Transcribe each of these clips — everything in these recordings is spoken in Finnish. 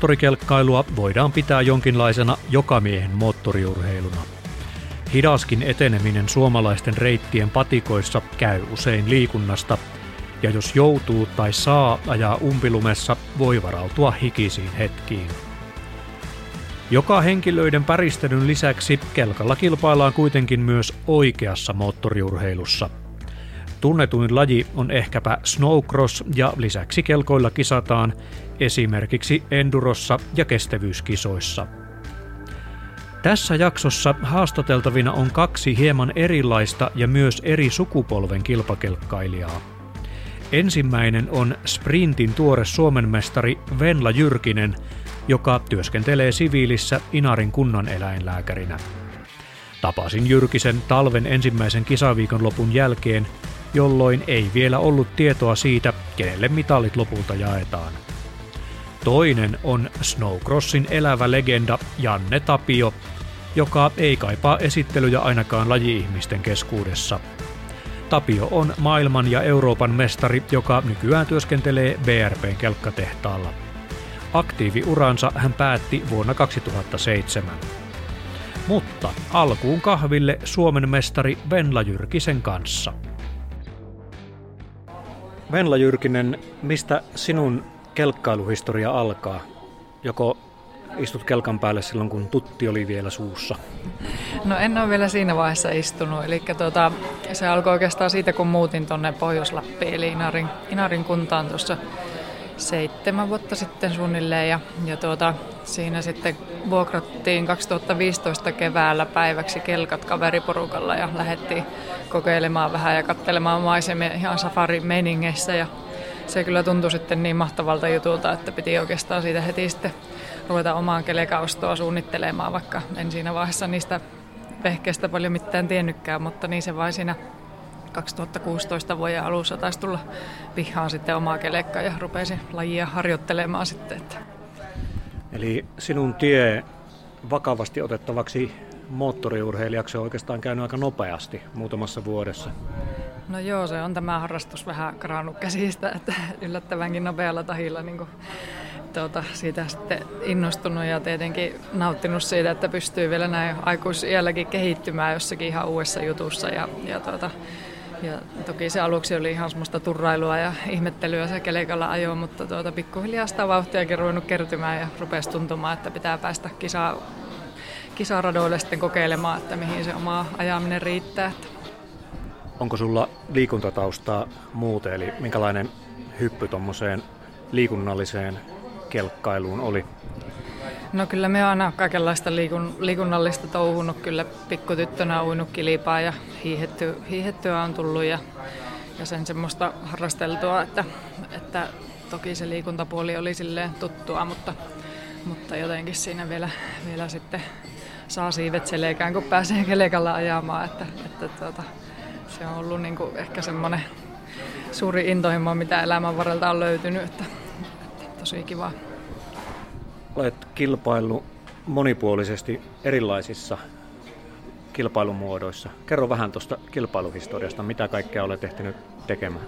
Moottorikelkkailua voidaan pitää jonkinlaisena jokamiehen moottoriurheiluna. Hidaskin eteneminen suomalaisten reittien patikoissa käy usein liikunnasta, ja jos joutuu tai saa ajaa umpilumessa, voi varautua hikisiin hetkiin. Joka henkilöiden päristelyn lisäksi kelkalla kilpaillaan kuitenkin myös oikeassa moottoriurheilussa. Tunnetuin laji on ehkäpä snowcross ja lisäksi kelkoilla kisataan esimerkiksi endurossa ja kestävyyskisoissa. Tässä jaksossa haastateltavina on kaksi hieman erilaista ja myös eri sukupolven kilpakelkkailijaa. Ensimmäinen on sprintin tuore Suomen mestari Venla Jyrkinen, joka työskentelee siviilissä Inarin kunnan eläinlääkärinä. Tapasin Jyrkisen talven ensimmäisen kisaviikonlopun jälkeen, jolloin ei vielä ollut tietoa siitä, kenelle mitalit lopulta jaetaan. Toinen on Snowcrossin elävä legenda Janne Tapio, joka ei kaipaa esittelyjä ainakaan laji-ihmisten keskuudessa. Tapio on maailman ja Euroopan mestari, joka nykyään työskentelee BRPn kelkkatehtaalla. Aktiiviuransa hän päätti vuonna 2007. Mutta alkuun kahville Suomen mestari Venla Jyrkisen kanssa. Venla Jyrkinen, mistä sinun kelkkailuhistoria alkaa? Joko istut kelkan päälle silloin, kun tutti oli vielä suussa? No en ole vielä siinä vaiheessa istunut. Eli tuota, se alkoi oikeastaan siitä, kun muutin tuonne Pohjois-Lappiin, eli Inarin, Inarin kuntaan tuossa seitsemän vuotta sitten suunnilleen. Ja, ja tuota, siinä sitten vuokrattiin 2015 keväällä päiväksi kelkat kaveriporukalla ja lähdettiin kokeilemaan vähän ja katselemaan maisemia ihan safari-meningeissä. Ja se kyllä tuntui sitten niin mahtavalta jutulta, että piti oikeastaan siitä heti sitten ruveta omaan kelekaustoa suunnittelemaan, vaikka en siinä vaiheessa niistä vehkeistä paljon mitään tiennytkään, mutta niin se vain siinä 2016 vuoden alussa taisi tulla pihaan sitten omaa kelekkaa ja rupesin lajia harjoittelemaan sitten. Että. Eli sinun tie vakavasti otettavaksi moottoriurheilijaksi on oikeastaan käynyt aika nopeasti muutamassa vuodessa. No joo, se on tämä harrastus vähän karannut käsistä, että yllättävänkin nopealla tahilla niin kuin, tuota, siitä sitten innostunut ja tietenkin nauttinut siitä, että pystyy vielä näin aikuisielläkin kehittymään jossakin ihan uudessa jutussa ja, ja tuota, ja toki se aluksi oli ihan semmoista turrailua ja ihmettelyä se kelekalla ajo, mutta tuota, pikkuhiljaa sitä vauhtiakin ruvennut kertymään ja rupesi tuntumaan, että pitää päästä kisaa, kisaradoille sitten kokeilemaan, että mihin se oma ajaminen riittää. Onko sulla liikuntataustaa muuten, eli minkälainen hyppy tuommoiseen liikunnalliseen kelkkailuun oli? No kyllä me aina kaikenlaista liikun, liikunnallista touhunut. Kyllä pikkutyttönä uinut kilipaa ja hiihetty, hiihettyä on tullut ja, ja sen semmoista harrasteltua, että, että toki se liikuntapuoli oli silleen tuttua, mutta, mutta jotenkin siinä vielä, vielä sitten saa siivet selkään, kun pääsee kelekalla ajamaan, että, että tuota, se on ollut niin kuin ehkä semmoinen suuri intohimo, mitä elämän varrelta on löytynyt, että, että tosi kiva. Olet kilpaillut monipuolisesti erilaisissa kilpailumuodoissa. Kerro vähän tuosta kilpailuhistoriasta, mitä kaikkea olet ehtinyt tekemään.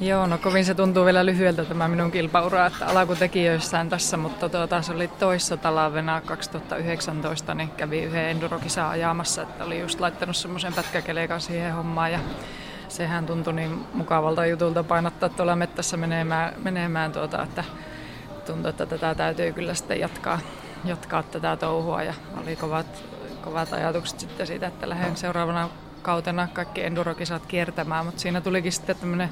Joo, no kovin se tuntuu vielä lyhyeltä tämä minun kilpaura, että alakutekijöissään tässä, mutta tuota, se oli toissa talvena 2019, niin kävi yhden endurokisaa ajamassa, että oli just laittanut semmoisen pätkäkelekan siihen hommaan ja sehän tuntui niin mukavalta jutulta painottaa tuolla mettässä menemään, menemään tuota, että tuntui, että tätä täytyy kyllä sitten jatkaa, jatkaa tätä touhua. Ja oli kovat, kovat ajatukset sitten siitä, että lähden seuraavana kautena kaikki endurokisat kiertämään, mutta siinä tulikin sitten tämmöinen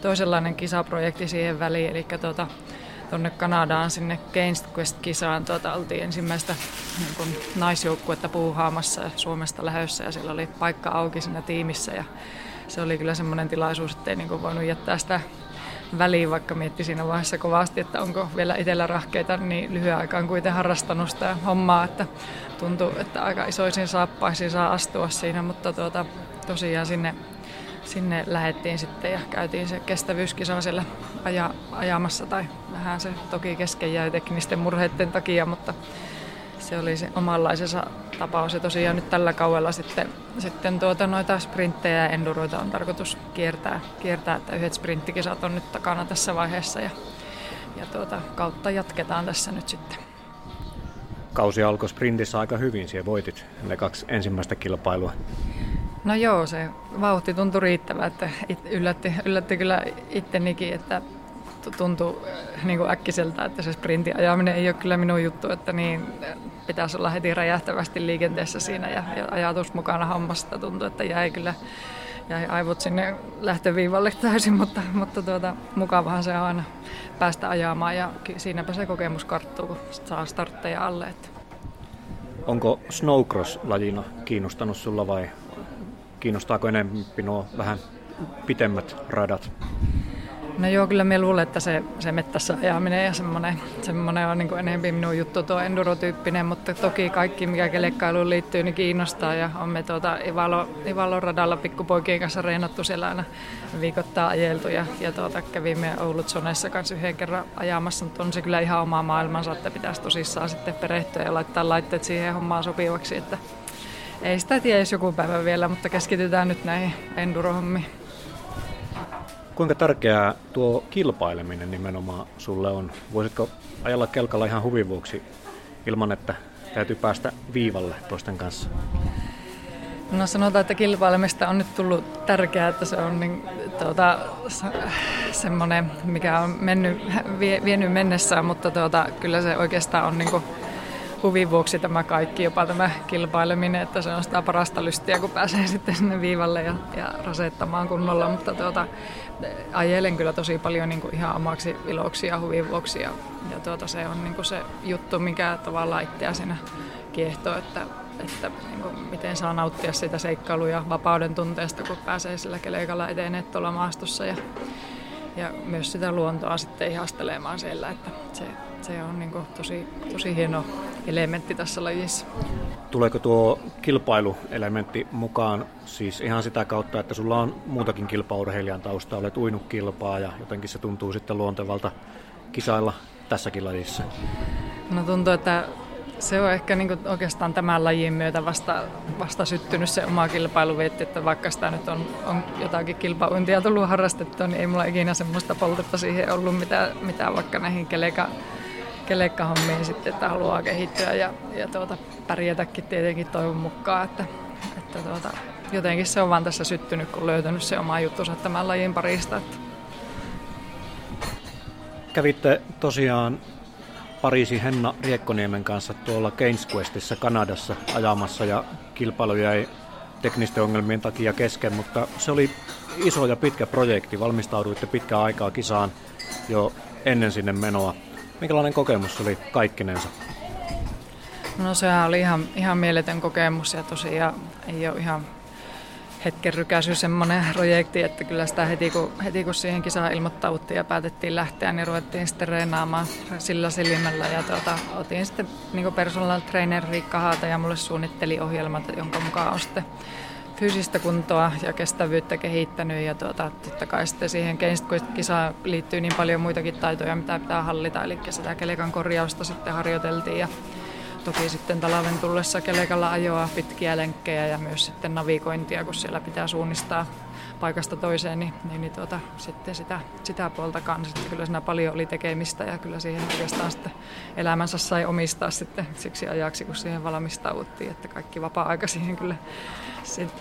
toisenlainen kisaprojekti siihen väliin, eli tuota, tuonne Kanadaan sinne Games Quest-kisaan tuota, oltiin ensimmäistä niin kun, naisjoukkuetta puuhaamassa ja Suomesta lähössä ja siellä oli paikka auki siinä tiimissä. Ja se oli kyllä semmoinen tilaisuus, että ei niin voinut jättää sitä väliin, vaikka mietti siinä vaiheessa kovasti, että onko vielä itsellä rahkeita, niin lyhyen aikaan kuitenkin harrastanut sitä hommaa, että tuntuu, että aika isoisin saappaisiin saa astua siinä, mutta tuota, tosiaan sinne, sinne lähettiin sitten ja käytiin se kestävyyskisa siellä aja, ajamassa tai vähän se toki kesken jäi teknisten murheiden takia, mutta se oli se omanlaisensa tapaus. Ja tosiaan nyt tällä kaudella sitten, sitten tuota, noita sprinttejä ja enduroita on tarkoitus kiertää, kiertää, että yhdet sprinttikisat on nyt takana tässä vaiheessa ja, ja tuota, kautta jatketaan tässä nyt sitten. Kausi alkoi sprintissä aika hyvin, siellä voitit ne kaksi ensimmäistä kilpailua. No joo, se vauhti tuntui riittävää, että yllätti, yllätti kyllä ittenikin, että tuntuu äh, niin kuin äkkiseltä, että se sprintin ajaminen ei ole kyllä minun juttu, että niin äh, pitäisi olla heti räjähtävästi liikenteessä siinä ja, ja ajatus mukana hommasta tuntuu, että jäi kyllä jäi aivot sinne lähtöviivalle täysin, mutta, mutta tuota, mukavahan se on aina päästä ajamaan ja siinäpä se kokemus karttuu, kun saa startteja alle. Että. Onko snowcross-lajina kiinnostanut sulla vai kiinnostaako enemmän nuo vähän pitemmät radat? No joo, kyllä me luulen, että se, se mettässä ajaminen ja semmoinen, semmoinen on niin enemmän minun juttu tuo endurotyyppinen, mutta toki kaikki, mikä kelekkailuun liittyy, niin kiinnostaa ja on me tuota Ivalo, Ivalo radalla pikkupoikien kanssa reenattu siellä aina viikoittaa ajeltu ja, ja tuota, kävimme Oulut Soneessa kanssa yhden kerran ajamassa, mutta on se kyllä ihan oma maailmansa, että pitäisi tosissaan sitten perehtyä ja laittaa laitteet siihen hommaan sopivaksi, että ei sitä tiedä, jos joku päivä vielä, mutta keskitytään nyt näihin endurohommiin. Kuinka tärkeää tuo kilpaileminen nimenomaan sulle on? Voisitko ajalla kelkalla ihan huvin vuoksi ilman, että täytyy päästä viivalle toisten kanssa? No sanotaan, että kilpailemista on nyt tullut tärkeää, että se on niin, tuota, semmoinen, mikä on mennyt, vie, vienyt mennessään, mutta tuota, kyllä se oikeastaan on niin kuin, huvin vuoksi tämä kaikki, jopa tämä kilpaileminen, että se on sitä parasta lystiä, kun pääsee sitten sinne viivalle ja, ja rasettamaan kunnolla, mutta tuota, ajelen kyllä tosi paljon niin kuin ihan omaksi iloksi ja huvin vuoksi ja, ja tuota, se on niin kuin se juttu, mikä tavallaan itseä siinä kiehtoo, että, että niin kuin miten saa nauttia siitä seikkailu- ja vapauden tunteesta, kun pääsee sillä keleikalla etenee tuolla maastossa ja, ja myös sitä luontoa sitten ihastelemaan siellä, että se se on niin kuin tosi, tosi hieno elementti tässä lajissa. Tuleeko tuo kilpailuelementti mukaan siis ihan sitä kautta, että sulla on muutakin kilpaurheilijan tausta, olet uinut kilpaa ja jotenkin se tuntuu sitten luontevalta kisailla tässäkin lajissa? No tuntuu, että se on ehkä niin oikeastaan tämän lajin myötä vasta, vasta syttynyt se oma kilpailuveetti, että vaikka sitä nyt on, on jotakin kilpauintia tullut harrastettua, niin ei mulla ikinä semmoista poltetta siihen ollut, mitä, mitä vaikka näihin keleka kelekkahommiin sitten, että haluaa kehittyä ja, ja tuota, pärjätäkin tietenkin toivon mukaan, että, että tuota, jotenkin se on vaan tässä syttynyt, kun löytänyt se oma juttunsa tämän lajin parista. Että. Kävitte tosiaan Pariisi Henna Riekkoniemen kanssa tuolla Keynes Questissa Kanadassa ajamassa ja kilpailu jäi teknisten ongelmien takia kesken, mutta se oli iso ja pitkä projekti. Valmistauduitte pitkään aikaa kisaan jo ennen sinne menoa. Minkälainen kokemus oli kaikkinensa? No sehän oli ihan, ihan mieletön kokemus ja tosiaan ei ole ihan hetken rykäsy semmoinen projekti, että kyllä sitä heti kun, heti kun siihen kisaan ilmoittauttiin ja päätettiin lähteä, niin ruvettiin sitten reenaamaan sillä silmällä ja tuota, otin sitten niin personal trainer Riikka Haata ja mulle suunnitteli ohjelmat, jonka mukaan on sitten fyysistä kuntoa ja kestävyyttä kehittänyt ja tuota, totta kai sitten siihen kisaan liittyy niin paljon muitakin taitoja, mitä pitää hallita, eli sitä kelekan korjausta sitten harjoiteltiin ja toki sitten talven tullessa kelekalla ajoa pitkiä lenkkejä ja myös sitten navigointia, kun siellä pitää suunnistaa paikasta toiseen, niin, niin, niin tuota, sitten sitä, sitä puolta kanssa. Kyllä siinä paljon oli tekemistä ja kyllä siihen oikeastaan sitten elämänsä sai omistaa sitten siksi ajaksi, kun siihen valmistauduttiin, että kaikki vapaa-aika siihen kyllä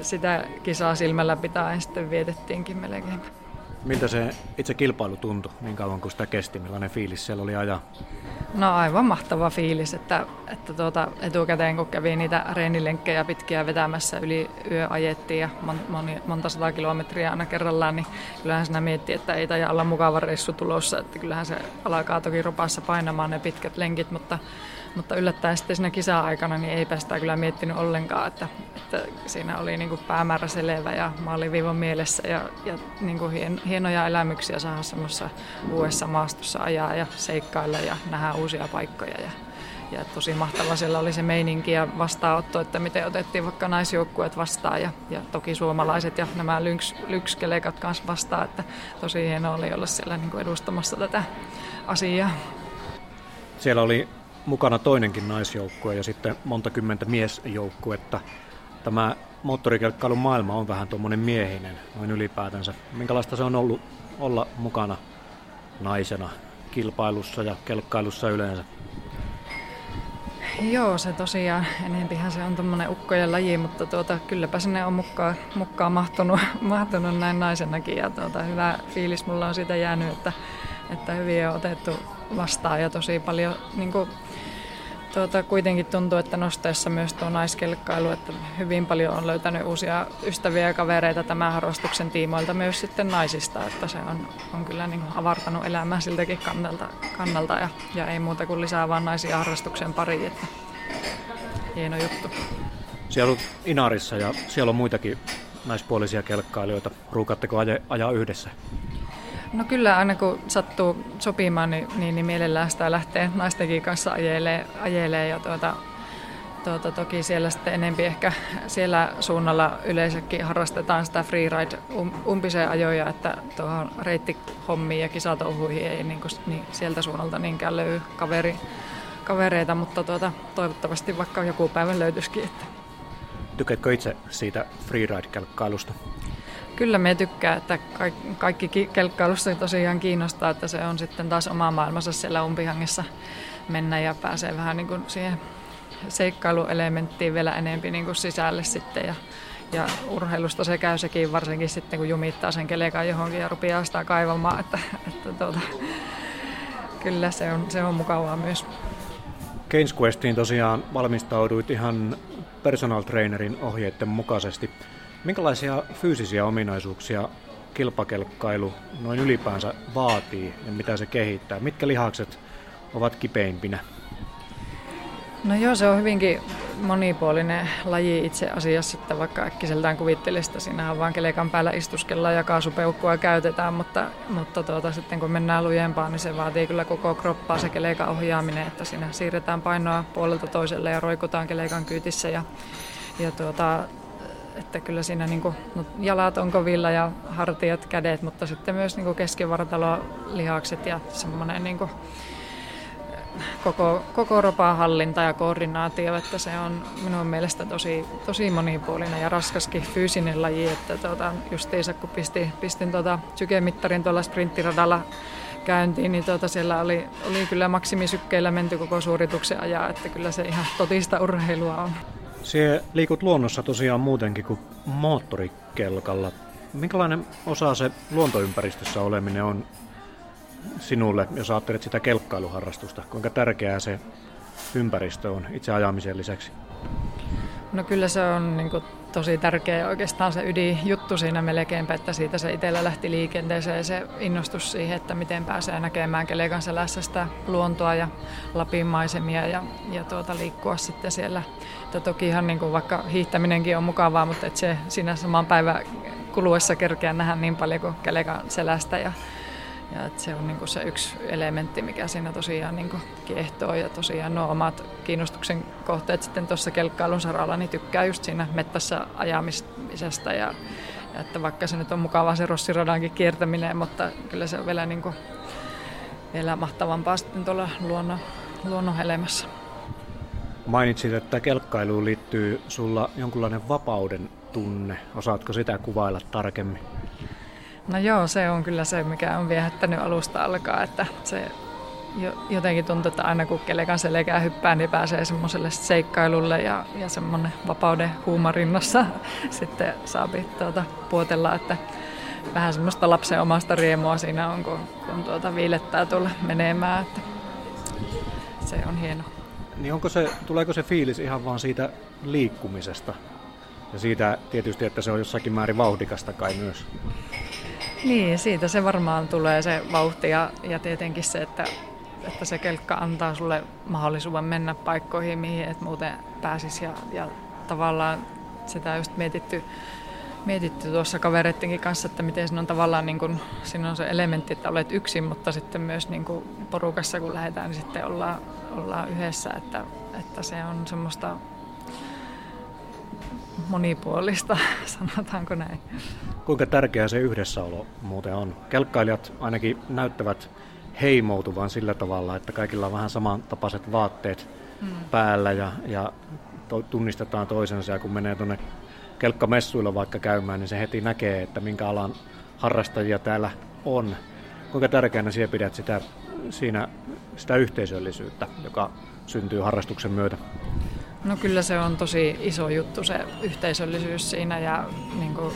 sitä kisaa silmällä pitää sitten vietettiinkin melkein. Miltä se itse kilpailu tuntui niin kauan kuin sitä kesti? Millainen fiilis siellä oli ajaa? No aivan mahtava fiilis, että, että tuota, etukäteen kun kävi niitä reenilenkkejä pitkiä vetämässä yli yö ajettiin ja mon, moni, monta sata kilometriä aina kerrallaan, niin kyllähän sinä miettii, että ei taida olla mukava reissu tulossa, että kyllähän se alkaa toki ropassa painamaan ne pitkät lenkit, mutta mutta yllättäen sitten siinä kisa-aikana niin ei sitä kyllä miettinyt ollenkaan, että, että siinä oli niin kuin päämäärä selvä ja maaliviivan mielessä ja, ja niin kuin hien, hienoja elämyksiä saada semmoisessa uudessa maastossa ajaa ja seikkailla ja nähdä uusia paikkoja. Ja, ja tosi mahtava siellä oli se meininki ja vastaanotto, että miten otettiin vaikka naisjoukkueet vastaan ja, ja toki suomalaiset ja nämä lynx, lynxkelekat kanssa vastaan, että tosi hienoa oli olla siellä niin kuin edustamassa tätä asiaa. Siellä oli mukana toinenkin naisjoukkue ja sitten monta kymmentä miesjoukkuetta. Tämä moottorikelkkailun maailma on vähän tuommoinen miehinen noin ylipäätänsä. Minkälaista se on ollut olla mukana naisena kilpailussa ja kelkkailussa yleensä? Joo, se tosiaan, enempihän se on tuommoinen ukkojen laji, mutta tuota, kylläpä sinne on mukaan, mukaan mahtunut, mahtunut näin naisenakin ja tuota, hyvä fiilis mulla on siitä jäänyt, että, että hyvin on otettu vastaan ja tosi paljon niin kuin, tuota, kuitenkin tuntuu, että nosteessa myös tuo naiskelkkailu, että hyvin paljon on löytänyt uusia ystäviä ja kavereita tämän harrastuksen tiimoilta myös sitten naisista, että se on, on kyllä niin avartanut elämää siltäkin kannalta, kannalta ja, ja, ei muuta kuin lisää vaan naisia harrastuksen pariin, että hieno juttu. Siellä on Inarissa ja siellä on muitakin naispuolisia kelkkailijoita. Ruukatteko ajaa yhdessä? No kyllä aina kun sattuu sopimaan, niin, niin, niin mielellään sitä lähtee naistenkin kanssa ajelee, ajelee ja tuota, tuota, toki siellä sitten enempi ehkä siellä suunnalla yleensäkin harrastetaan sitä freeride um, umpiseen ajoja, että tuohon reittihommiin ja kisatouhuihin ei niin kuin, niin sieltä suunnalta niinkään löydy kaveri, kavereita, mutta tuota, toivottavasti vaikka joku päivä löytyisikin. Että. Tykkäätkö itse siitä freeride-kelkkailusta? Kyllä me tykkää, että kaikki kelkkailussa tosiaan kiinnostaa, että se on sitten taas oma maailmansa siellä umpihangessa mennä ja pääsee vähän niin kuin siihen seikkailuelementtiin vielä enempi niin kuin sisälle sitten ja, ja urheilusta se käy sekin varsinkin sitten kun jumittaa sen kelekan johonkin ja rupeaa sitä kaivamaan, että, että tuota, kyllä se on, se on mukavaa myös. Questiin tosiaan valmistauduit ihan personal trainerin ohjeiden mukaisesti. Minkälaisia fyysisiä ominaisuuksia kilpakelkkailu noin ylipäänsä vaatii ja mitä se kehittää? Mitkä lihakset ovat kipeimpinä? No joo, se on hyvinkin monipuolinen laji itse asiassa, että vaikka äkkiseltään kuvittelista, siinähän vaan kelekan päällä istuskellaan ja kaasupeukkua käytetään, mutta, mutta tuota, sitten kun mennään lujempaan, niin se vaatii kyllä koko kroppaa se kelekan ohjaaminen, että siinä siirretään painoa puolelta toiselle ja roikutaan kelekan kyytissä ja, ja tuota, että kyllä siinä niin kuin, no, jalat on kovilla ja hartiat, kädet, mutta sitten myös niin keskivartalo, lihakset ja semmoinen niin koko, koko ropan hallinta ja koordinaatio, että se on minun mielestä tosi, tosi monipuolinen ja raskaskin fyysinen laji, että tuota, justiinsa kun pistin, pistin tuota sykemittarin tuolla sprinttiradalla käyntiin, niin tuota siellä oli, oli kyllä maksimisykkeillä menty koko suorituksen ajaa, että kyllä se ihan totista urheilua on. Sie liikut luonnossa tosiaan muutenkin kuin moottorikelkalla. Minkälainen osa se luontoympäristössä oleminen on sinulle, jos ajattelet sitä kelkkailuharrastusta? Kuinka tärkeää se ympäristö on itse ajamisen lisäksi? No kyllä se on niin kuin, tosi tärkeä oikeastaan se ydinjuttu siinä melkeinpä, että siitä se itsellä lähti liikenteeseen se innostus siihen, että miten pääsee näkemään Kelekan selässä sitä luontoa ja Lapin maisemia ja, ja tuota, liikkua sitten siellä. Että tokihan niin kuin, vaikka hiihtäminenkin on mukavaa, mutta että se siinä saman päivän kuluessa kerkeä nähdä niin paljon kuin Kelekan selästä ja ja että se on niin se yksi elementti, mikä siinä tosiaan niin kiehtoo. Ja tosiaan nuo omat kiinnostuksen kohteet sitten tuossa kelkkailun saralla, niin tykkää just siinä mettässä ajamisesta. Ja, ja että vaikka se nyt on mukavaa se rossiradankin kiertäminen, mutta kyllä se on vielä, niin kuin, vielä mahtavampaa sitten tuolla luonnon, luonnon elämässä. Mainitsit, että kelkkailuun liittyy sulla jonkunlainen vapauden tunne. Osaatko sitä kuvailla tarkemmin? No joo, se on kyllä se, mikä on viehättänyt alusta alkaa, että se jotenkin tuntuu, että aina kun kelekan selkää hyppää, niin pääsee semmoiselle seikkailulle ja, ja semmoinen vapauden huumarinnassa sitten saapi tuota, puotella, että vähän semmoista lapsen omasta riemua siinä on, kun, kun tuota viilettää tulla menemään, että se on hieno. Niin onko se, tuleeko se fiilis ihan vaan siitä liikkumisesta ja siitä tietysti, että se on jossakin määrin vauhdikasta kai myös? Niin, siitä se varmaan tulee se vauhti ja, ja tietenkin se, että, että se kelkka antaa sulle mahdollisuuden mennä paikkoihin, mihin et muuten pääsisi. Ja, ja tavallaan sitä just mietitty mietitty tuossa kavereittenkin kanssa, että miten siinä on tavallaan niin kuin, siinä on se elementti, että olet yksin, mutta sitten myös niin kuin porukassa kun lähdetään, niin sitten ollaan, ollaan yhdessä, että, että se on semmoista monipuolista, sanotaanko näin. Kuinka tärkeää se yhdessäolo muuten on? Kelkkailijat ainakin näyttävät heimoutuvan sillä tavalla, että kaikilla on vähän samantapaiset vaatteet mm. päällä ja, ja to, tunnistetaan toisensa ja kun menee tuonne kelkkamessuilla vaikka käymään, niin se heti näkee, että minkä alan harrastajia täällä on. Kuinka tärkeänä sinä pidät sitä, siinä, sitä yhteisöllisyyttä, joka syntyy harrastuksen myötä? No kyllä se on tosi iso juttu se yhteisöllisyys siinä ja niin kuin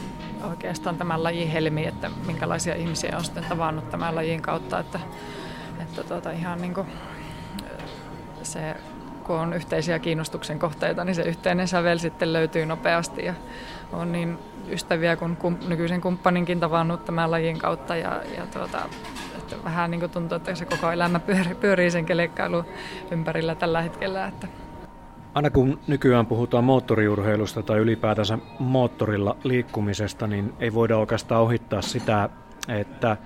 oikeastaan tämän lajin helmi, että minkälaisia ihmisiä on sitten tavannut tämän lajin kautta, että, että tuota, ihan niin kuin se kun on yhteisiä kiinnostuksen kohteita, niin se yhteinen sävel sitten löytyy nopeasti ja on niin ystäviä kuin kum, nykyisen kumppaninkin tavannut tämän lajin kautta ja, ja tuota, että vähän niin kuin tuntuu, että se koko elämä pyörii, pyörii sen kelekkailun ympärillä tällä hetkellä. Että. Aina kun nykyään puhutaan moottoriurheilusta tai ylipäätänsä moottorilla liikkumisesta, niin ei voida oikeastaan ohittaa sitä, että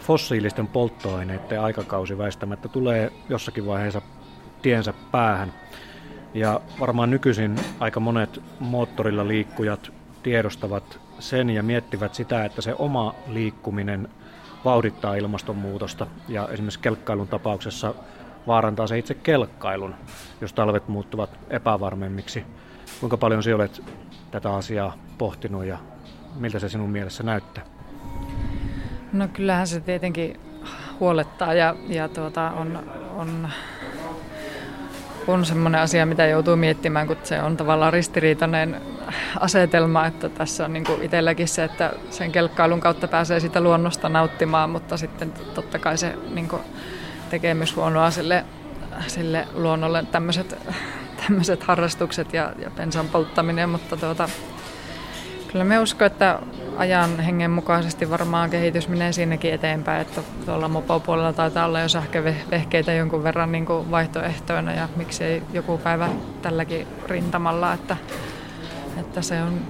fossiilisten polttoaineiden aikakausi väistämättä tulee jossakin vaiheessa tiensä päähän. Ja varmaan nykyisin aika monet moottorilla liikkujat tiedostavat sen ja miettivät sitä, että se oma liikkuminen vauhdittaa ilmastonmuutosta ja esimerkiksi kelkkailun tapauksessa vaarantaa se itse kelkkailun, jos talvet muuttuvat epävarmemmiksi. Kuinka paljon sinä olet tätä asiaa pohtinut ja miltä se sinun mielessä näyttää? No kyllähän se tietenkin huolettaa ja, ja tuota, on, on on semmoinen asia, mitä joutuu miettimään, kun se on tavallaan ristiriitainen asetelma, että tässä on niin itselläkin se, että sen kelkkailun kautta pääsee sitä luonnosta nauttimaan, mutta sitten totta kai se niin tekee myös huonoa sille, sille luonnolle tämmöiset, tämmöiset harrastukset ja, ja pensan polttaminen, mutta tuota, kyllä me uskon, että ajan hengen mukaisesti varmaan kehitys menee siinäkin eteenpäin, että tuolla mopopuolella taitaa olla jo sähkövehkeitä jonkun verran niin kuin vaihtoehtoina ja miksei joku päivä tälläkin rintamalla, että, että se on,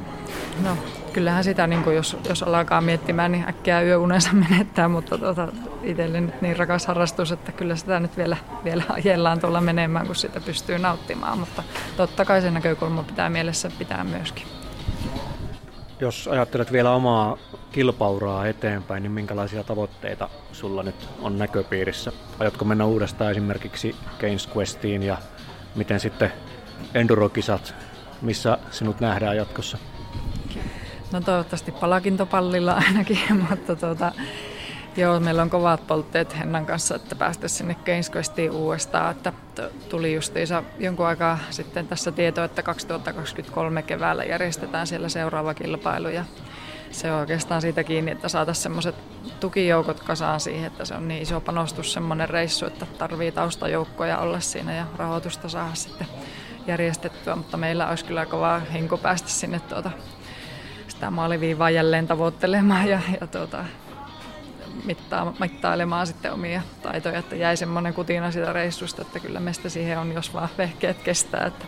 no kyllähän sitä, niin kuin jos, jos alkaa miettimään, niin äkkiä yöunensa menettää, mutta tuota, itselle nyt niin rakas harrastus, että kyllä sitä nyt vielä, vielä ajellaan tuolla menemään, kun sitä pystyy nauttimaan, mutta totta kai se näkökulma pitää mielessä pitää myöskin. Jos ajattelet vielä omaa kilpauraa eteenpäin, niin minkälaisia tavoitteita sulla nyt on näköpiirissä? Aiotko mennä uudestaan esimerkiksi Games Questiin ja miten sitten Endurokisat, missä sinut nähdään jatkossa? No toivottavasti palakintopallilla ainakin, mutta tuota, Joo, meillä on kovat poltteet Hennan kanssa, että päästä sinne Questiin uudestaan. Että tuli justiinsa jonkun aikaa sitten tässä tieto, että 2023 keväällä järjestetään siellä seuraava kilpailu. Ja se on oikeastaan siitä kiinni, että saataisiin semmoiset tukijoukot kasaan siihen, että se on niin iso panostus semmoinen reissu, että tarvii taustajoukkoja olla siinä ja rahoitusta saada sitten järjestettyä, mutta meillä olisi kyllä kova henko päästä sinne tuota, sitä maaliviivaa jälleen tavoittelemaan ja, ja tuota, mittaa, mittailemaan sitten omia taitoja, että jäi semmoinen kutina sitä reissusta, että kyllä meistä siihen on, jos vaan vehkeet kestää. Että.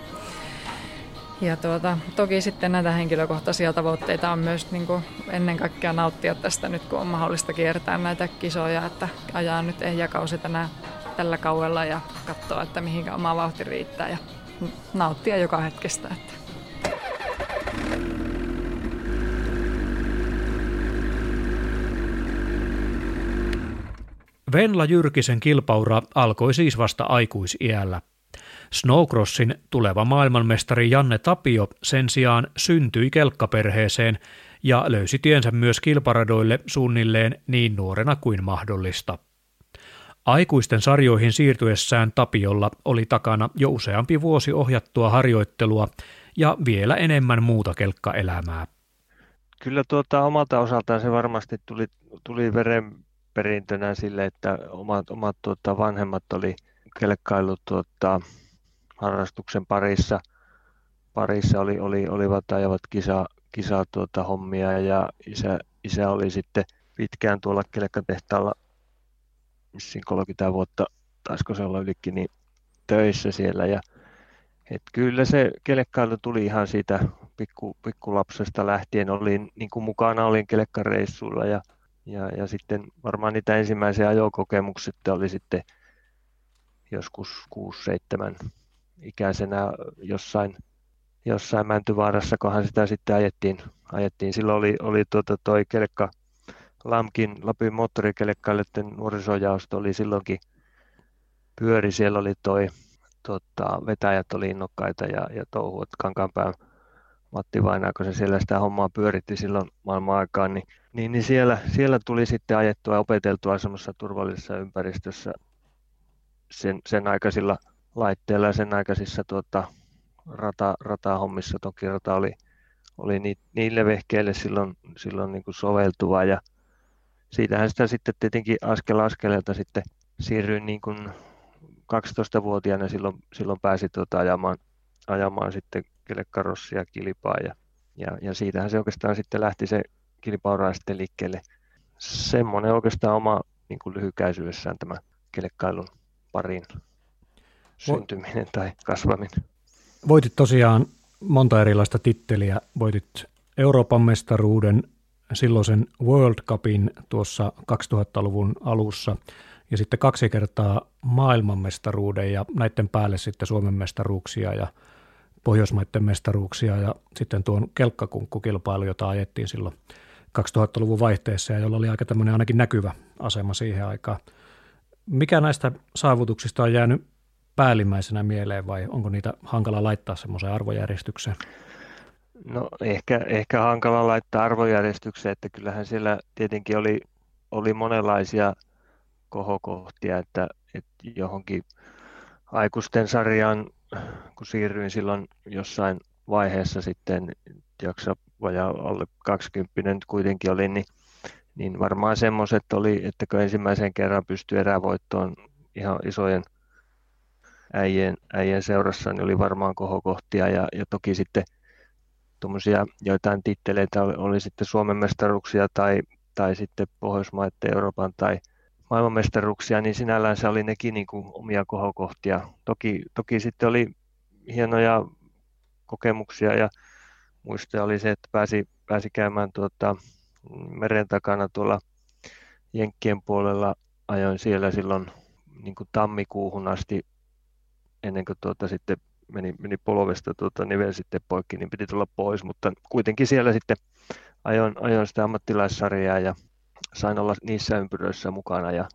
Ja tuota, toki sitten näitä henkilökohtaisia tavoitteita on myös niin kuin ennen kaikkea nauttia tästä nyt, kun on mahdollista kiertää näitä kisoja, että ajaa nyt ehjäkausi tänä, tällä kauella ja katsoa, että mihinkä oma vauhti riittää ja nauttia joka hetkestä. Että. Venla Jyrkisen kilpaura alkoi siis vasta aikuisiällä. Snowcrossin tuleva maailmanmestari Janne Tapio sen sijaan syntyi kelkkaperheeseen ja löysi tiensä myös kilparadoille suunnilleen niin nuorena kuin mahdollista. Aikuisten sarjoihin siirtyessään Tapiolla oli takana jo useampi vuosi ohjattua harjoittelua ja vielä enemmän muuta kelkkaelämää. Kyllä tuota, omalta osaltaan se varmasti tuli, tuli veren perintönä sille, että omat, omat tuota, vanhemmat oli kelkkailut tuota, harrastuksen parissa, parissa oli, oli, olivat ajavat kisa, kisa tuota, hommia ja isä, isä oli sitten pitkään tuolla kelkkatehtaalla, missä 30 vuotta, taisiko se olla ylikin, niin töissä siellä. Ja et kyllä se kelkkailu tuli ihan siitä pikku, lähtien. Olin, niin kuin mukana olin kelekkareissuilla ja, ja, ja sitten varmaan niitä ensimmäisiä ajokokemuksia oli sitten joskus 6-7 ikäisenä jossain, jossain Mäntyvaarassa, kohan sitä sitten ajettiin. ajettiin. Silloin oli, oli tuota toi kelkka, LAMKin, Lapin moottorikelekkailijoiden nuorisojaosto oli silloinkin pyöri. Siellä oli toi, tota, vetäjät oli innokkaita ja, ja touhuot Kankaanpään Matti Vainaa, kun se siellä sitä hommaa pyöritti silloin maailman aikaan, niin, niin, niin siellä, siellä, tuli sitten ajettua ja opeteltua semmoisessa turvallisessa ympäristössä sen, sen aikaisilla laitteilla ja sen aikaisissa tuota, rata, ratahommissa. Toki rata oli, oli ni, niille vehkeille silloin, silloin niin kuin soveltuva ja siitähän sitä sitten tietenkin askel askeleelta sitten siirryin niin kuin 12-vuotiaana silloin, silloin pääsi tuota ajamaan, ajamaan sitten kelekkarossia kilpaa ja, ja, ja, siitähän se oikeastaan sitten lähti se kilpauraa sitten liikkeelle. Semmoinen oikeastaan oma niin kuin lyhykäisyydessään tämä kelekkailun parin syntyminen tai kasvaminen. Voitit tosiaan monta erilaista titteliä. Voitit Euroopan mestaruuden, silloisen World Cupin tuossa 2000-luvun alussa ja sitten kaksi kertaa maailmanmestaruuden ja näiden päälle sitten Suomen mestaruuksia ja Pohjoismaiden mestaruuksia ja sitten tuon kelkkakunkkukilpailu, jota ajettiin silloin 2000-luvun vaihteessa ja jolla oli aika tämmöinen ainakin näkyvä asema siihen aikaan. Mikä näistä saavutuksista on jäänyt päällimmäisenä mieleen vai onko niitä hankala laittaa semmoiseen arvojärjestykseen? No ehkä, ehkä hankala laittaa arvojärjestykseen, että kyllähän siellä tietenkin oli, oli monenlaisia kohokohtia, että, että johonkin aikuisten sarjaan, kun siirryin silloin jossain vaiheessa sitten, jaksa vajaa alle 20 kuitenkin oli, niin, niin varmaan semmoiset oli, että kun ensimmäisen kerran pystyi erävoittoon ihan isojen – äijien, äijien seurassa, niin oli varmaan kohokohtia ja, ja toki sitten tuommoisia joitain titteleitä oli, oli sitten Suomen mestaruuksia tai, tai sitten Pohjoismaiden, Euroopan tai maailmanmestaruuksia, niin sinällään se oli nekin niin kuin omia kohokohtia. Toki, toki sitten oli hienoja kokemuksia ja muistoja oli se, että pääsi, pääsi käymään tuota, meren takana tuolla Jenkkien puolella. Ajoin siellä silloin niin kuin tammikuuhun asti ennen kuin tuota sitten meni, meni polvesta tuota nivel sitten poikki, niin piti tulla pois, mutta kuitenkin siellä sitten ajoin, ajoin sitä ammattilaissarjaa ja sain olla niissä ympyröissä mukana. Ja,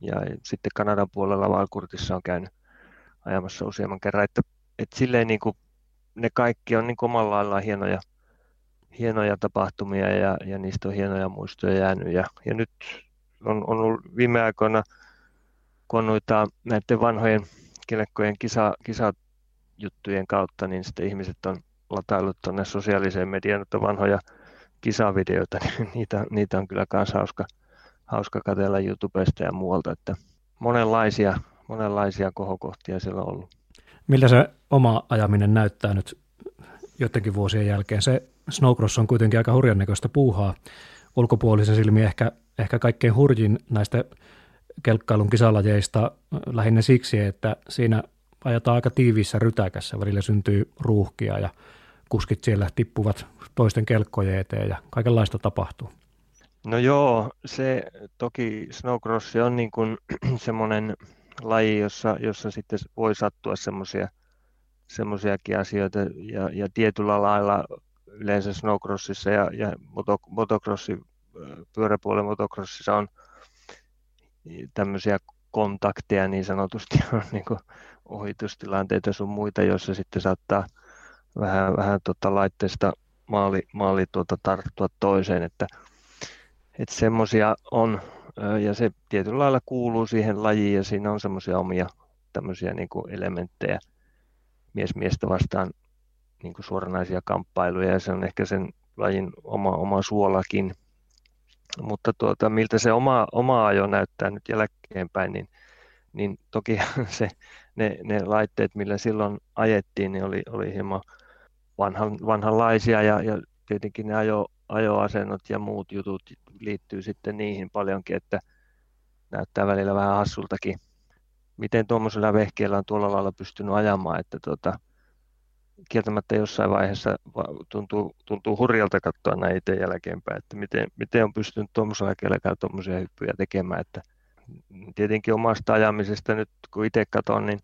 ja sitten Kanadan puolella Valkurtissa on käynyt ajamassa useamman kerran, että, että silleen niin kuin ne kaikki on niin omalla laillaan hienoja, hienoja tapahtumia ja, ja niistä on hienoja muistoja jäänyt ja, ja nyt on, on ollut viime aikoina, kun noita näiden vanhojen kelekkojen kisa, kisajuttujen kautta, niin sitten ihmiset on lataillut tuonne sosiaaliseen mediaan että vanhoja kisavideoita, niin niitä, niitä on kyllä myös hauska, hauska katsella YouTubesta ja muualta, että monenlaisia, monenlaisia kohokohtia siellä on ollut. Miltä se oma ajaminen näyttää nyt jotenkin vuosien jälkeen? Se snowcross on kuitenkin aika hurjan näköistä puuhaa. Ulkopuolisen silmi ehkä, ehkä kaikkein hurjin näistä kelkkailun kisalajeista lähinnä siksi, että siinä ajetaan aika tiiviissä rytäkässä, välillä syntyy ruuhkia ja kuskit siellä tippuvat toisten kelkkojen eteen ja kaikenlaista tapahtuu. No joo, se toki snowcross on niin kuin semmoinen laji, jossa, jossa sitten voi sattua semmoisia semmoisiakin asioita ja, ja tietyllä lailla yleensä snowcrossissa ja, ja motocrossi, pyöräpuolen motocrossissa on tämmöisiä kontakteja niin sanotusti on niin ohitustilanteita sun muita, joissa sitten saattaa vähän, vähän tota laitteesta maali, maali tuota tarttua toiseen, että, että semmoisia on ja se tietyllä lailla kuuluu siihen lajiin ja siinä on semmoisia omia tämmöisiä niin kuin elementtejä mies miestä vastaan niin kuin suoranaisia kamppailuja ja se on ehkä sen lajin oma, oma suolakin. Mutta tuota, miltä se oma, oma ajo näyttää nyt jälkeenpäin, niin, niin toki se, ne, ne laitteet, millä silloin ajettiin, niin oli, oli hieman vanhan, vanhanlaisia ja, ja tietenkin ne ajo, ajoasennot ja muut jutut liittyy sitten niihin paljonkin, että näyttää välillä vähän hassultakin, miten tuommoisella vehkeellä on tuolla lailla pystynyt ajamaan, että tuota, kieltämättä jossain vaiheessa tuntuu, tuntuu hurjalta katsoa näin itse jälkeenpäin, että miten, miten on pystynyt tuommoisella kelkalla tuommoisia hyppyjä tekemään, että tietenkin omasta ajamisesta nyt kun itse katson, niin,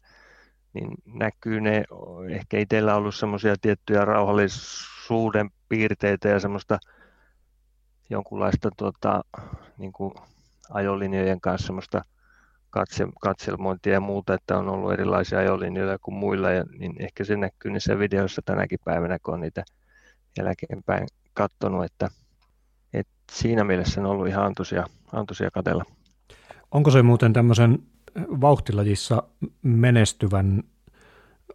niin näkyy ne, ehkä itsellä ollut semmoisia tiettyjä rauhallisuuden piirteitä ja semmoista jonkunlaista tuota, niin kuin ajolinjojen kanssa semmoista katse, katselmointia ja muuta, että on ollut erilaisia ajolinjoja kuin muilla, ja, niin ehkä se näkyy niissä videoissa tänäkin päivänä, kun on niitä jälkeenpäin katsonut, että, että siinä mielessä on ollut ihan antoisia, antoisia katella. Onko se muuten tämmöisen vauhtilajissa menestyvän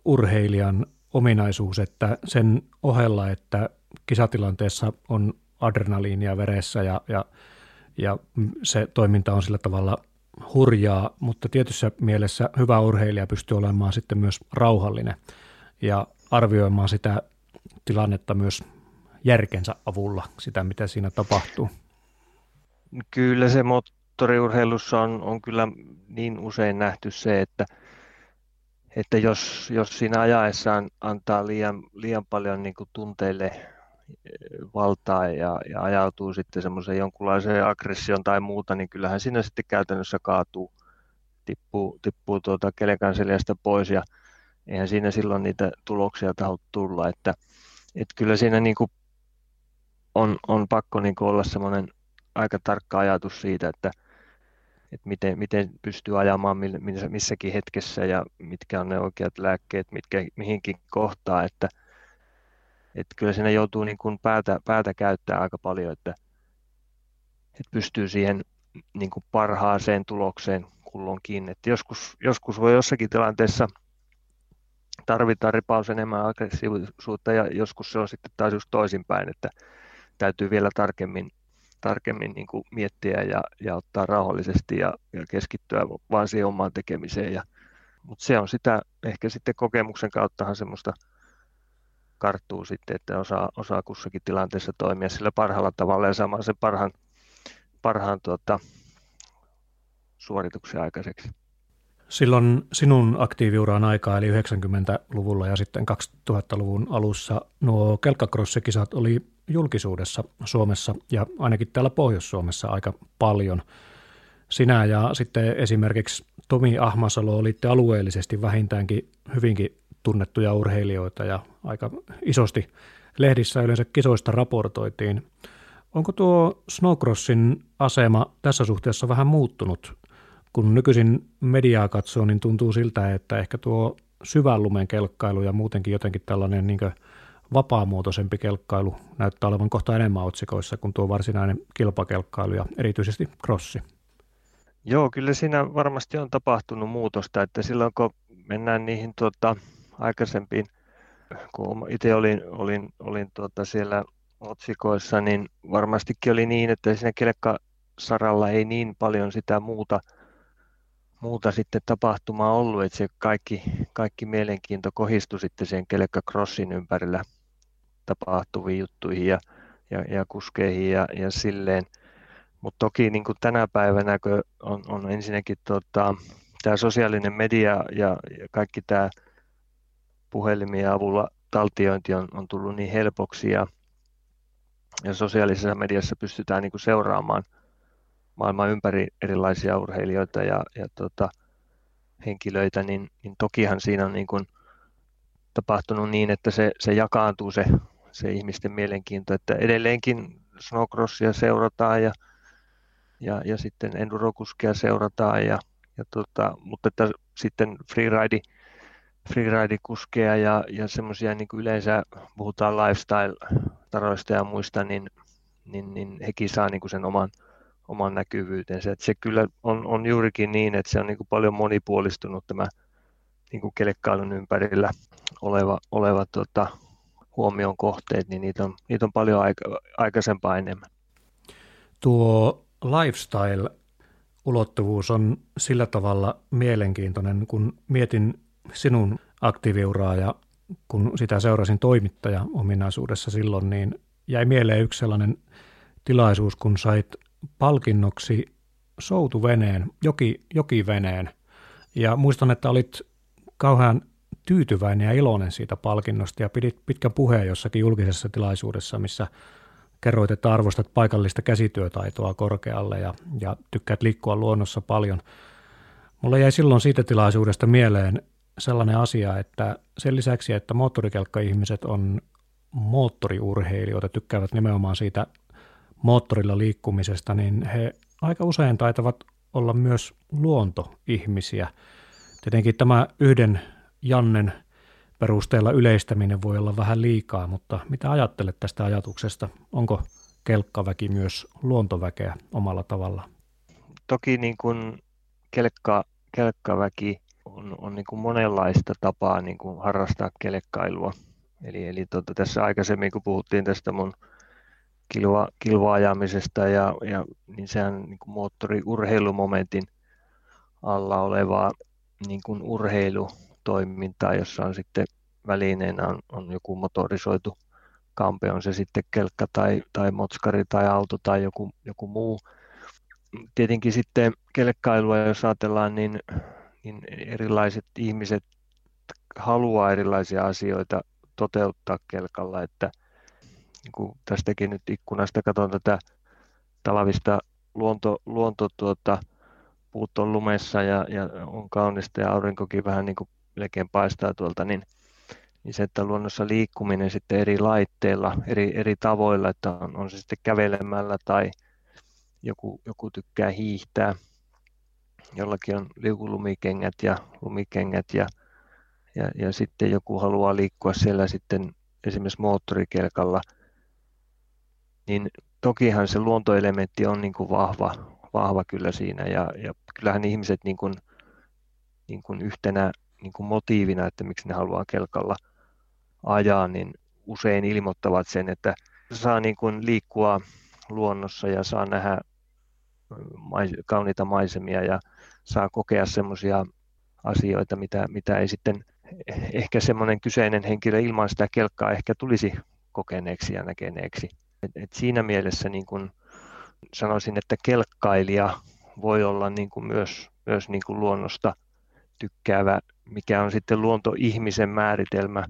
urheilijan ominaisuus, että sen ohella, että kisatilanteessa on adrenaliinia veressä ja, ja, ja se toiminta on sillä tavalla hurjaa, mutta tietyssä mielessä hyvä urheilija pystyy olemaan sitten myös rauhallinen ja arvioimaan sitä tilannetta myös järkensä avulla, sitä mitä siinä tapahtuu. Kyllä se moottoriurheilussa on, on kyllä niin usein nähty se, että, että jos, jos siinä ajaessaan antaa liian, liian paljon niin kuin tunteille valtaa ja, ja ajautuu sitten semmoiseen jonkunlaiseen aggressioon tai muuta, niin kyllähän siinä sitten käytännössä kaatuu, tippuu, tippuu tuota kelekan seljästä pois ja eihän siinä silloin niitä tuloksia taho tulla, että, että kyllä siinä niin kuin on, on pakko niin kuin olla semmoinen aika tarkka ajatus siitä, että, että miten, miten pystyy ajamaan missäkin hetkessä ja mitkä on ne oikeat lääkkeet, mitkä mihinkin kohtaa, että, että kyllä siinä joutuu niin kuin päätä, päätä käyttää aika paljon, että, että pystyy siihen niin kuin parhaaseen tulokseen kulloinkin. Että joskus, joskus voi jossakin tilanteessa tarvitaan ripaus enemmän aggressiivisuutta ja joskus se on sitten taas just toisinpäin, että täytyy vielä tarkemmin, tarkemmin niin kuin miettiä ja, ja ottaa rauhallisesti ja, ja keskittyä vaan siihen omaan tekemiseen. Ja, mutta se on sitä ehkä sitten kokemuksen kauttahan semmoista karttuu sitten, että osaa, osaa kussakin tilanteessa toimia sillä parhaalla tavalla ja saamaan sen parhaan, parhaan tuota, suorituksen aikaiseksi. Silloin sinun aktiiviuran aikaa, eli 90-luvulla ja sitten 2000-luvun alussa, nuo kelkkakrossikisat oli julkisuudessa Suomessa ja ainakin täällä Pohjois-Suomessa aika paljon. Sinä ja sitten esimerkiksi Tomi Ahmasalo olitte alueellisesti vähintäänkin hyvinkin tunnettuja urheilijoita ja aika isosti lehdissä yleensä kisoista raportoitiin. Onko tuo snowcrossin asema tässä suhteessa vähän muuttunut? Kun nykyisin mediaa katsoo, niin tuntuu siltä, että ehkä tuo syvän lumen kelkkailu ja muutenkin jotenkin tällainen niin vapaamuotoisempi kelkkailu näyttää olevan kohta enemmän otsikoissa kuin tuo varsinainen kilpakelkkailu ja erityisesti crossi. Joo, kyllä siinä varmasti on tapahtunut muutosta, että silloin kun mennään niihin tuota, aikaisempiin, kun itse olin, olin, olin tuota siellä otsikoissa, niin varmastikin oli niin, että siinä kelkkasaralla ei niin paljon sitä muuta, muuta sitten tapahtumaa ollut, että se kaikki, kaikki mielenkiinto kohistui sitten sen kelkkakrossin ympärillä tapahtuviin juttuihin ja, ja, ja kuskeihin ja, ja silleen. Mutta toki niin kuin tänä päivänä kun on, on ensinnäkin tota, tämä sosiaalinen media ja, ja kaikki tämä puhelimien avulla taltiointi on, on tullut niin helpoksi ja, ja sosiaalisessa mediassa pystytään niin kuin seuraamaan maailman ympäri erilaisia urheilijoita ja, ja tota, henkilöitä, niin, niin tokihan siinä on niin kuin tapahtunut niin, että se, se jakaantuu se, se ihmisten mielenkiinto, että edelleenkin snowcrossia seurataan ja, ja, ja sitten endurokuskia seurataan, ja, ja tota, mutta että sitten freeride freeride-kuskeja ja, ja semmoisia niin yleensä puhutaan lifestyle-taroista ja muista, niin, niin, niin hekin saa niin kuin sen oman, oman näkyvyytensä. Et se kyllä on, on juurikin niin, että se on niin kuin paljon monipuolistunut tämä niin kuin kelekkailun ympärillä oleva, oleva tota, huomion kohteet, niin niitä on, niitä on paljon aika, aikaisempaa enemmän. Tuo lifestyle-ulottuvuus on sillä tavalla mielenkiintoinen, kun mietin sinun aktiiviuraa ja kun sitä seurasin toimittaja ominaisuudessa silloin, niin jäi mieleen yksi sellainen tilaisuus, kun sait palkinnoksi soutuveneen, joki, jokiveneen. Ja muistan, että olit kauhean tyytyväinen ja iloinen siitä palkinnosta ja pidit pitkän puheen jossakin julkisessa tilaisuudessa, missä kerroit, että arvostat paikallista käsityötaitoa korkealle ja, ja tykkäät liikkua luonnossa paljon. Mulla jäi silloin siitä tilaisuudesta mieleen sellainen asia, että sen lisäksi, että moottorikelkka-ihmiset on moottoriurheilijoita, tykkäävät nimenomaan siitä moottorilla liikkumisesta, niin he aika usein taitavat olla myös luontoihmisiä. Tietenkin tämä yhden Jannen perusteella yleistäminen voi olla vähän liikaa, mutta mitä ajattelet tästä ajatuksesta? Onko kelkkaväki myös luontoväkeä omalla tavalla? Toki niin kuin kelkka, kelkkaväki on, on niin kuin monenlaista tapaa niin kuin harrastaa kelkkailua. Eli, eli tuota, tässä aikaisemmin, kun puhuttiin tästä mun kilva, kilvaajamisesta, ja, ja, niin sehän niin kuin moottoriurheilumomentin alla olevaa niin kuin urheilutoimintaa, jossa on sitten välineenä on, on joku motorisoitu kampe, on se sitten kelkka tai, tai motskari tai auto tai joku, joku muu. Tietenkin sitten kelkkailua, jos ajatellaan, niin, niin erilaiset ihmiset haluaa erilaisia asioita toteuttaa kelkalla, että niin kuin tästäkin nyt ikkunasta katson tätä talvista luonto, luonto tuota, puut on lumessa ja, ja on kaunista ja aurinkokin vähän niin kuin melkein paistaa tuolta, niin, niin se, että luonnossa liikkuminen sitten eri laitteilla, eri, eri tavoilla, että on, on se sitten kävelemällä tai joku, joku tykkää hiihtää, jollakin on liukulumikengät ja lumikengät ja, ja, ja sitten joku haluaa liikkua siellä sitten esimerkiksi moottorikelkalla, niin tokihan se luontoelementti on niin kuin vahva, vahva kyllä siinä ja, ja kyllähän ihmiset niin kuin, niin kuin yhtenä niin kuin motiivina, että miksi ne haluaa kelkalla ajaa, niin usein ilmoittavat sen, että saa niin kuin liikkua luonnossa ja saa nähdä kauniita maisemia ja saa kokea semmoisia asioita, mitä, mitä ei sitten ehkä semmoinen kyseinen henkilö ilman sitä kelkkaa ehkä tulisi kokeneeksi ja näkeneeksi. Et, et siinä mielessä niin kun sanoisin, että kelkkailija voi olla niin kuin myös, myös niin kuin luonnosta tykkäävä, mikä on sitten luontoihmisen määritelmä.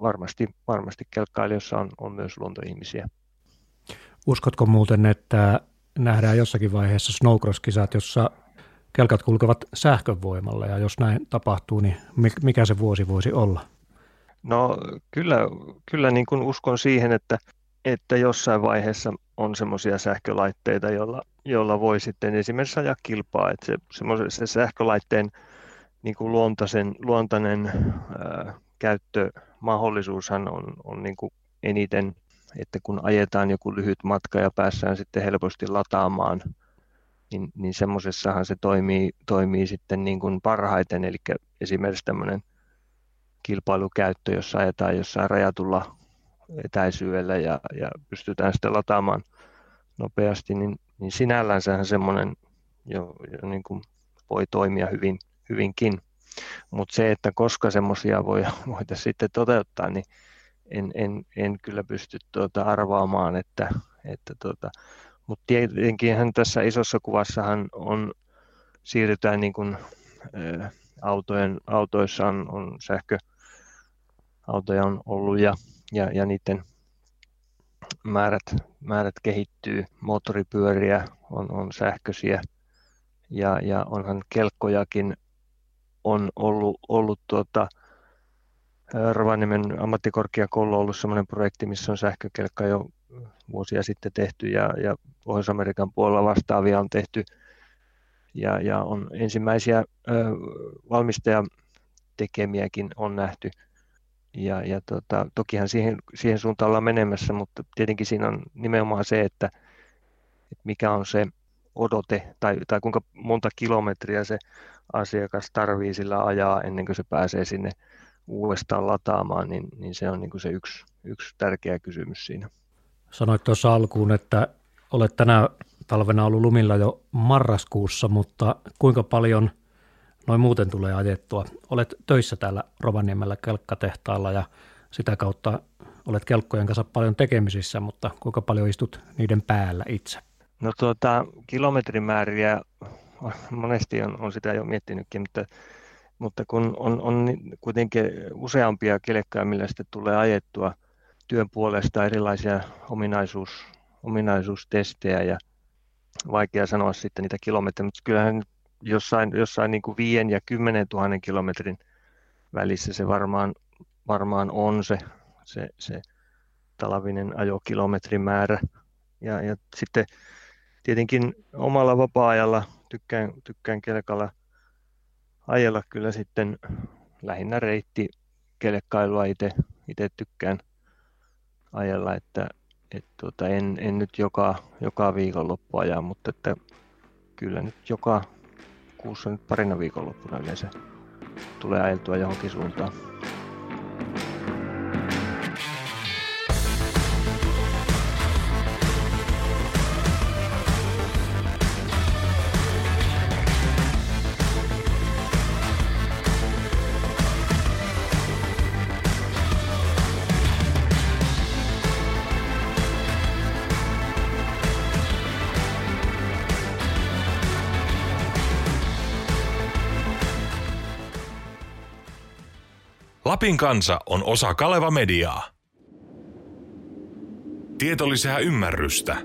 Varmasti, varmasti kelkkailijoissa on, on myös luontoihmisiä. Uskotko muuten, että nähdään jossakin vaiheessa snowcross-kisat, jossa kelkat kulkevat sähkövoimalla ja jos näin tapahtuu, niin mikä se vuosi voisi olla? No kyllä, kyllä niin kuin uskon siihen, että, että jossain vaiheessa on semmoisia sähkölaitteita, joilla, joilla voi sitten esimerkiksi ajaa kilpaa. Että se, se sähkölaitteen niin kuin luontaisen, luontainen ää, käyttömahdollisuushan on, on niin kuin eniten, että kun ajetaan joku lyhyt matka ja päässään sitten helposti lataamaan, niin, niin semmoisessahan se toimii, toimii sitten niin kuin parhaiten. Eli esimerkiksi tämmöinen kilpailukäyttö, jossa ajetaan jossain rajatulla etäisyydellä ja, ja pystytään sitten lataamaan nopeasti, niin, niin sinällänsähän semmoinen jo, jo niin kuin voi toimia hyvin, hyvinkin. Mutta se, että koska semmoisia voi, voitaisiin sitten toteuttaa, niin en, en, en kyllä pysty tuota arvaamaan, että, että tuota, mutta tietenkin tässä isossa kuvassahan on, siirrytään niin kuin, ä, autojen, autoissa on, on sähköautoja on ollut ja ja, ja niiden määrät, määrät kehittyy, moottoripyöriä on, on sähköisiä ja, ja onhan kelkkojakin on ollut, ollut tuota, Rovaniemen ammattikorkeakoulu on ollut sellainen projekti, missä on sähkökelkka jo vuosia sitten tehty ja, ja Pohjois-Amerikan puolella vastaavia on tehty. Ja, ja on ensimmäisiä ö, valmistajatekemiäkin on nähty – ja, ja tota, tokihan siihen, siihen suuntaan ollaan menemässä, mutta tietenkin siinä on nimenomaan se, että, että mikä on se odote tai, tai kuinka monta kilometriä se asiakas tarvii sillä ajaa ennen kuin se pääsee sinne uudestaan lataamaan, niin, niin se on niin kuin se yksi, yksi tärkeä kysymys siinä. Sanoit tuossa alkuun, että olet tänä talvena ollut lumilla jo marraskuussa, mutta kuinka paljon – noin muuten tulee ajettua. Olet töissä täällä Rovaniemellä kelkkatehtaalla ja sitä kautta olet kelkkojen kanssa paljon tekemisissä, mutta kuinka paljon istut niiden päällä itse? No tuota, kilometrimääriä monesti on, on sitä jo miettinytkin, mutta mutta kun on, on kuitenkin useampia kelkkoja, millä sitten tulee ajettua työn puolesta erilaisia ominaisuus, ominaisuustestejä ja vaikea sanoa sitten niitä kilometrejä, mutta kyllähän jossain, jossain niin kuin 5 ja 10 000 kilometrin välissä se varmaan, varmaan on se, se, se talvinen ajokilometrimäärä. Ja, ja sitten tietenkin omalla vapaa-ajalla tykkään, tykkään kelkalla ajella kyllä sitten lähinnä reitti kelkkailua itse, tykkään ajella, että et tuota, en, en, nyt joka, joka viikonloppu aja, mutta että kyllä nyt joka kuussa nyt parina viikonloppuna yleensä tulee ajeltua johonkin suuntaan. Lapin kansa on osa Kaleva Mediaa. Tieto lisää ymmärrystä.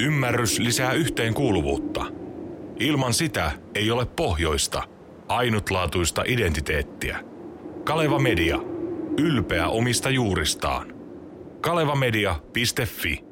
Ymmärrys lisää yhteenkuuluvuutta. Ilman sitä ei ole pohjoista, ainutlaatuista identiteettiä. Kaleva Media. Ylpeä omista juuristaan. kalevamedia.fi